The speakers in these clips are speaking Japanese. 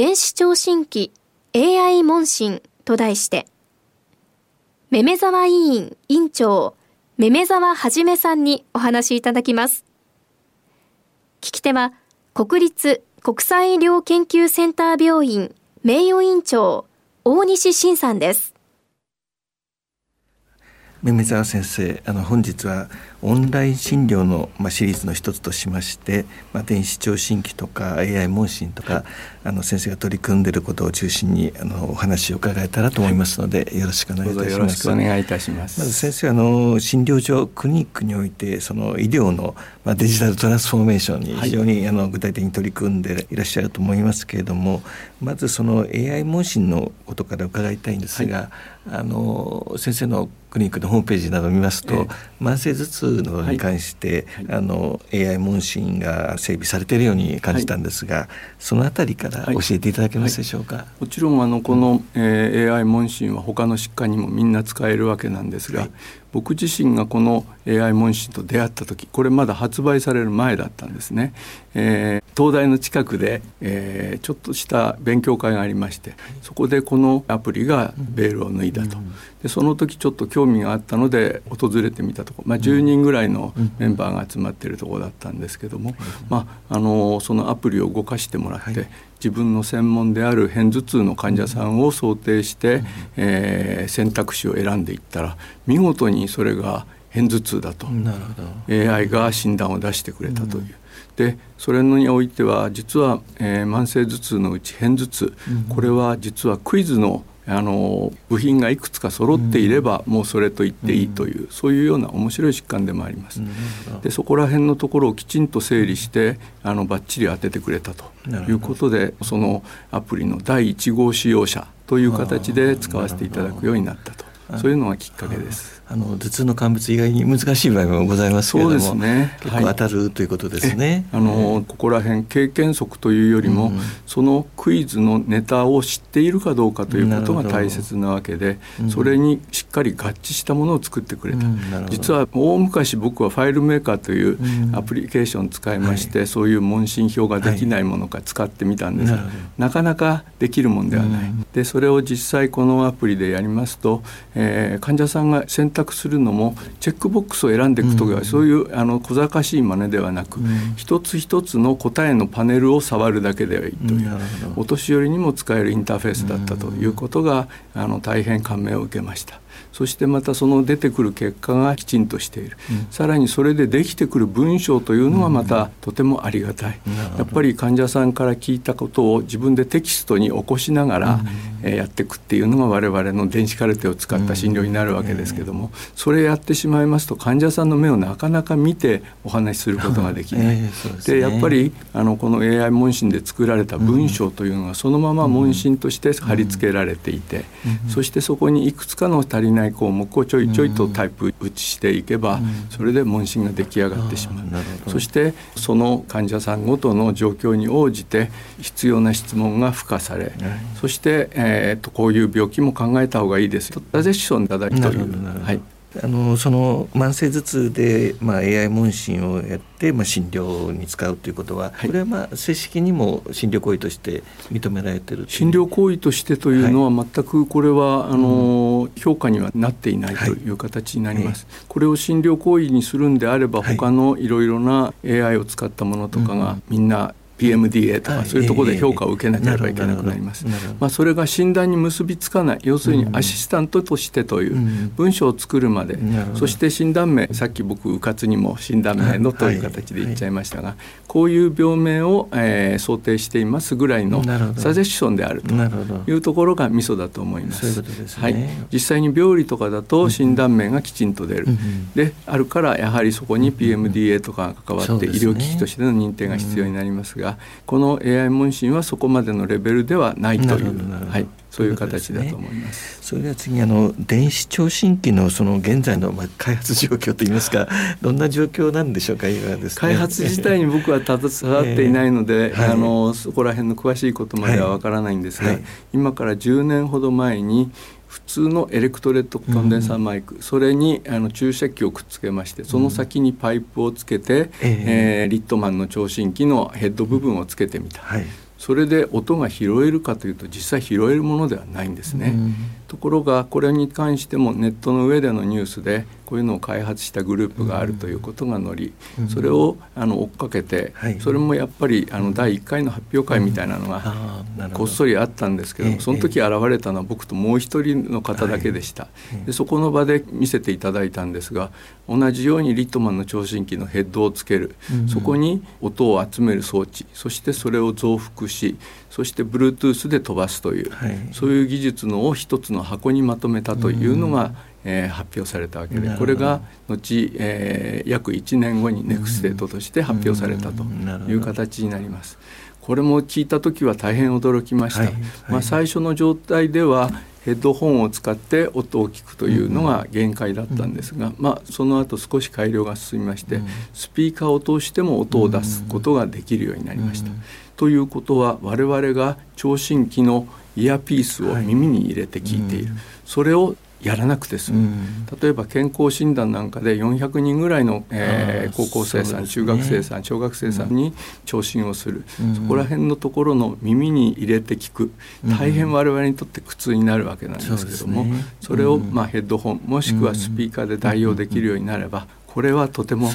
電子聴診器 AI 問診と題してめめざわ委員委員長めめざわはじめさんにお話しいただきます。聞き手は国立国際医療研究センター病院名誉院長大西晋さんです。めめ沢先生あの本日はオンライン診療の、まあ、シリーズの一つとしまして、まあ、電子聴診器とか AI 問診とか、はい、あの先生が取り組んでいることを中心にあのお話を伺えたらと思いますので、はい、よろしくお願いいたします。よろしくお願いいたします。まず先生あの診療所クリニックにおいてその医療の、まあ、デジタルトランスフォーメーションに非常に、はい、あの具体的に取り組んでいらっしゃると思いますけれどもまずその AI 問診のことから伺いたいんですが、あの先生のクリニックのホームページなどを見ますと、ええ、慢性頭痛などに関して、はい、あの AI 問診が整備されているように感じたんですが、はい、そのあたりから教えていただけますでしょうか？はい、もちろんあのこの、えー、AI 問診は他の疾患にもみんな使えるわけなんですが、僕自身がこの AI 問診と出会った時これまだ発売される前だったんですね、えー、東大の近くで、えー、ちょっとした勉強会がありましてそこでこのアプリがベールを脱いだと。でその時ちょっと興味があったので訪れてみたところ、まあ、10人ぐらいのメンバーが集まっているところだったんですけども、まあ、あのそのアプリを動かしてもらって、自分の専門である片頭痛の患者さんを想定して、えー、選択肢を選んでいったら見事にそれが片頭痛だと。AI が診断を出してくれたという。でそれにおいては実は、えー、慢性頭痛のうち片頭痛、これは実はクイズのあの部品がいくつか揃っていれば、もうそれと言っていいという、そういうような面白い疾患でもあります。でそこら辺のところをきちんと整理してあのバッチリ当ててくれたということでそのアプリの第1号使用者という形で使わせていただくようになったと。そういうのがきっかけです。あの頭痛の乾物以外に難しい場合もございますけれども、そうですね、結構当たる、はい、ということですね。あの、ここら辺経験則というよりも、うん、そのクイズのネタを知っているかどうかということが大切なわけで、それにしっかり合致したものを作ってくれた。うん、実は大昔僕はファイルメーカーというアプリケーションを使いまして、はい、そういう問診票ができないものか使ってみたんです。が、はい、なかなかできるもんではない。でそれを実際このアプリでやりますと、えー、患者さんが選択択するのもチェックボックスを選んでいくときは、そういうあの小賢しい真似ではなく、一つ一つの答えのパネルを触るだけではいいという、お年寄りにも使えるインターフェースだったということが、あの大変感銘を受けました。そしてまたその出てくる結果がきちんとしている、うん、さらにそれでできてくる文章というのがまたとてもありがたい、うん、やっぱり患者さんから聞いたことを自分でテキストに起こしながら、やっていくっていうのが我々の電子カルテを使った診療になるわけですけども、それやってしまいますと患者さんの目をなかなか見てお話しすることができない。えー、で、ね、やっぱりあのこの AI 問診で作られた文章というのがそのまま問診として貼り付けられていて、そしてそこにいくつかの足りないない項目をちょいちょいとタイプ打ちしていけば、それで問診が出来上がってしまう。そしてその患者さんごとの状況に応じて必要な質問が付加され、そして、えー、とこういう病気も考えた方がいいですとサジェッションいただきという。はい。あのその慢性頭痛で、まあ、AI 問診をやって、まあ、診療に使うということは、はい、これは、まあ、正式にも診療行為として認められてる診療行為としてというのは、はい、全くこれはあの、うん、評価にはなっていないという形になります。はい、これを診療行為にするんであれば、他のいろいろな AI を使ったものとかがみんな PMDA とかそういうところで評価を受けなければいけなくなります。まあ、それが診断に結びつかない要するにアシスタントとしてという文章を作るまで、そして診断名さっき僕うかつにも診断名のという形で言っちゃいましたが、こういう病名を、えー、想定していますぐらいのサジェッションであるというところがミソだと思います。はい、実際に病理とかだと診断名がきちんと出る、であるからやはりそこに PMDA とかが関わって医療機器としての認定が必要になりますががこの AI 問診はそこまでのレベルではないという、はい、そういう形だと思います。それでは次あの電子聴診器のその現在のまあ開発状況といいますか どんな状況なんでしょうか今です、ね、開発自体に僕は携わっていないので、えーはい、あのそこら辺の詳しいことまではわからないんですが、はい、今から10年ほど前に普通のエレクトレットコンデンサーマイク、うん、それにあの注射器をくっつけましてその先にパイプをつけて、うん、えー、リットマンの聴診器のヘッド部分をつけてみた、はい、それで音が拾えるかというと実際拾えるものではないんですね。うん。ところがこれに関してもネットの上でのニュースでこういうのを開発したグループがあるということが載り、それをあの追っかけて、それもやっぱりあの第1回の発表会みたいなのがこっそりあったんですけどもその時現れたのは僕ともう一人の方だけでした。でそこの場で見せていただいたんですが同じようにリットマンの聴診器のヘッドをつける、そこに音を集める装置。そしてそれを増幅しそして Bluetooth で飛ばすという、はい、そういう技術のを一つの箱にまとめたというのが、えー、発表されたわけでこれが後、えー、約1年後にネクステートとして発表されたという形になります。これも聞いた時は大変驚きました、はい。はい、まあ、最初の状態ではヘッドホンを使って音を聞くというのが限界だったんですが、まあ、その後少し改良が進みましてスピーカーを通しても音を出すことができるようになりました。ということは我々が聴診器のイヤーピースを耳に入れて聞いている、はい、それをやらなくて済む、例えば健康診断なんかで400人ぐらいの、えー、高校生さん、ね、中学生さん小学生さんに聴診をする、うん、そこら辺のところの耳に入れて聞く。大変我々にとって苦痛になるわけなんですけども、そね、それを、まあ、ヘッドホンもしくはスピーカーで代用できるようになればこれはとても、ね、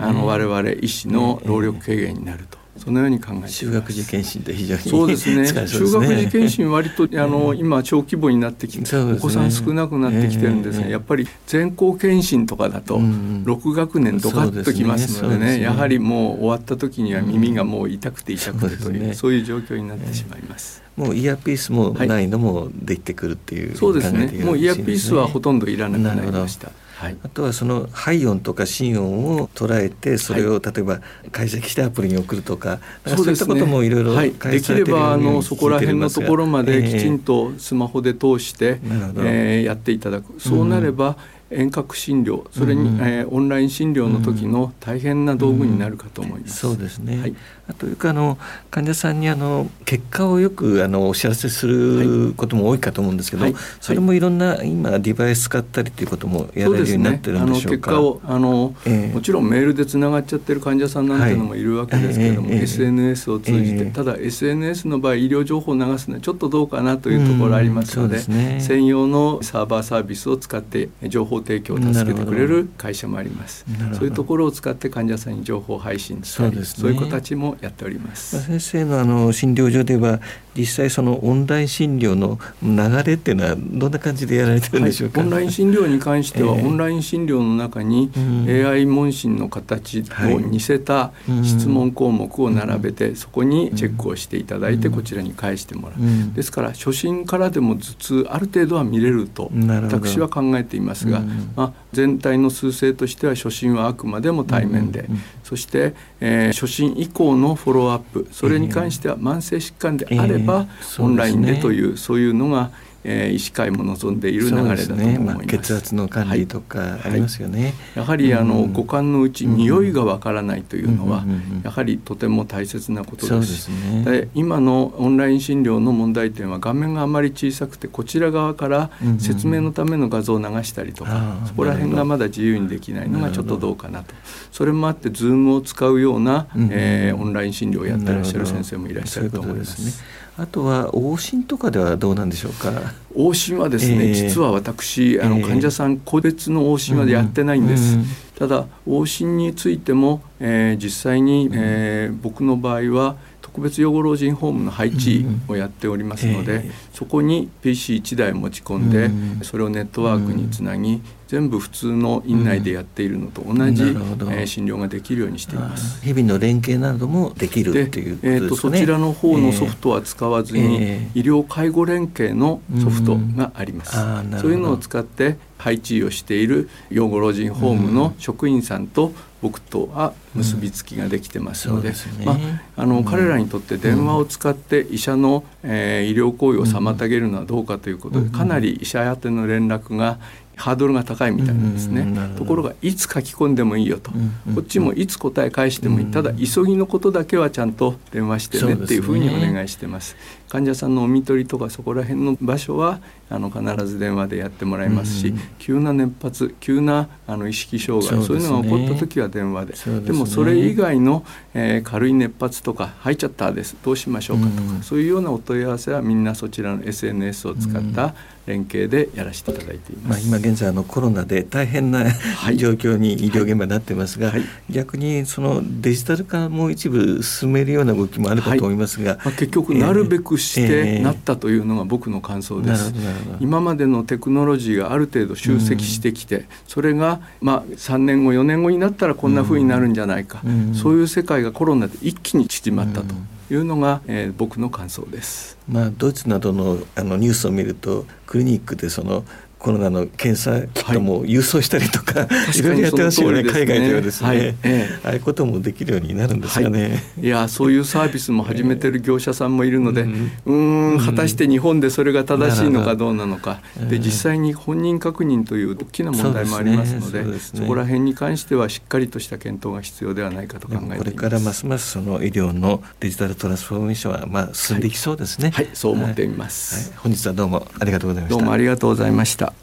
あの我々医師の労力軽減になると。そのように考えて中学受験診で非常に そうですね。中学受験診割と あの今小規模になってきて、お子さん少なくなってきてるんですが、やっぱり全校検診とかだと6学年ドカッときますのでね,、やはりもう終わった時には耳がもう痛くて痛くてという、そういう状況になってしまいます。もうイヤーピースもないのもできてくるっていう、そうですね。もうイヤーピースはほとんどいらなくなりました。はい、あとはその肺音とか心音を捉えてそれを例えば解析してアプリに送るとか、はい、そういったこともいろいろできればあのそこら辺のところまできちんとスマホで通して、えー、えー、やっていただく。そうなれば、うん遠隔診療それに、うん、えー、オンライン診療の時の大変な道具になるかと思います。うんうん、そうですね、はい、あというかあの患者さんにあの結果をよくあのお知らせすることも多いかと思うんですけど、はい、それもいろんな今デバイス使ったりということもやれるようになってるんでしょうか？うね、あの結果をあの、えー、もちろんメールでつながっちゃってる患者さんなんていうのもいるわけですけれども、はいえー、SNS を通じて、えー、ただ SNS の場合医療情報を流すのはちょっとどうかなというところありますのでうんでね、専用のサーバーサービスを使って情報提供を助けてくれる会社もあります。そういうところを使って患者さんに情報配信したりそう,、いう形もやっております。先生のあの診療所では実際そのオンライン診療の流れっていうのはどんな感じでやられてるんでしょうか、はい、オンライン診療に関しては、えー、オンライン診療の中に AI 問診の形を似せた質問項目を並べて、そこにチェックをしていただいてこちらに返してもらう、ですから初診からでも頭痛ある程度は見れると私は考えていますが、まあ、全体の数勢としては初診はあくまでも対面で、そして、えー、初診以降のフォローアップ。それに関しては慢性疾患であれば、オンラインでという、そういうのがえー、医師会も望んでいる流れだと思います。ね、血圧の管理とかありますよね。はいはい、やはりあの、うん、五感のうち匂いがわからないというのは、うん、やはりとても大切なことです。で、ね、今のオンライン診療の問題点は画面があまり小さくてこちら側から説明のための画像を流したりとか、うん、そこら辺がまだ自由にできないのがちょっとどうかなと。それもあってズームを使うような、えー、オンライン診療をやってらっしゃる先生もいらっしゃると思います。あとは往診とかではどうなんでしょうか？往診はですね、えー、実は私あの患者さん個別の往診までやってないんです、うんうん、ただ往診についても、えー、実際に、えー、僕の場合は特別養護老人ホームの配置をやっておりますので、そこに PC1 台持ち込んで、それをネットワークにつなぎ、全部普通の院内でやっているのと同じ、うん、えー、診療ができるようにしています。日々の連携などもできるっていうことですね、えーと、そちらの方のソフトは使わずに、えー、医療介護連携のソフトがあります、うん、そういうのを使って配置をしている養護老人ホームの職員さんと僕とは結びつきができてますので,、まあ、あの彼らにとって電話を使って医者の、えー、医療行為を妨げるのはどうかということでかなり医者宛ての連絡がハードルが高いみたいなんですね、ところがいつ書き込んでもいいよと、こっちもいつ答え返してもいい、ただ急ぎのことだけはちゃんと電話してねっていうふうにお願いしてます。患者さんのお見取りとかそこら辺の場所はあの必ず電話でやってもらいますし、急な熱発急なあの意識障害そう,、いうのが起こった時は電話で。でもそれ以外の、えー、軽い熱発とか入っちゃったですどうしましょうかとか、そういうようなお問い合わせはみんなそちらの SNS を使った連携でやらせていただいています、まあ、今現在のコロナで大変な、はい、状況に医療現場になってますが、はい、逆にそのデジタル化も一部進めるような動きもあるかと思いますが、はい、まあ、結局なるべくしてなったというのが僕の感想です。今までのテクノロジーがある程度集積してきて、それがまあ3年後4年後になったらこんなふうになるんじゃないか、そういう世界がコロナで一気に縮まったと。いうのが、えー、僕の感想です。まあドイツなどのあのニュースを見るとクリニックでそのコロナの検査キットも郵送したりとか、はい、いろいろやってますよね、ね、海外ではですね、はい。ええ、ああいうこともできるようになるんですかね、はい、いやそういうサービスも始めてる業者さんもいるので、うん、うん。果たして日本でそれが正しいのかどうなのか、で実際に本人確認という大きな問題もありますのでそ、ね。そね、そこら辺に関してはしっかりとした検討が必要ではないかと考えています。これからますますその医療のデジタルトランスフォーメーションはまあ進んでいきそうですね、はい、そう思っています、本日はどうもありがとうございました。どうもありがとうございました、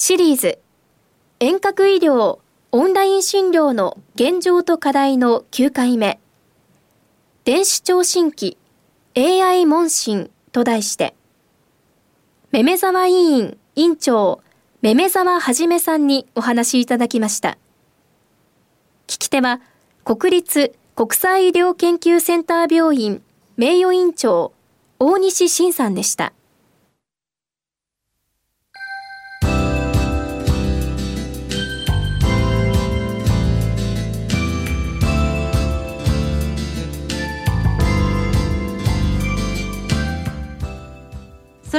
シリーズ。遠隔医療オンライン診療の現状と課題の9回目。電子聴診器 AI 問診と題して。めめざわ委員委員長めめざわはじめさんにお話いただきました。聞き手は国立国際医療研究センター病院名誉院長大西晋さんでした。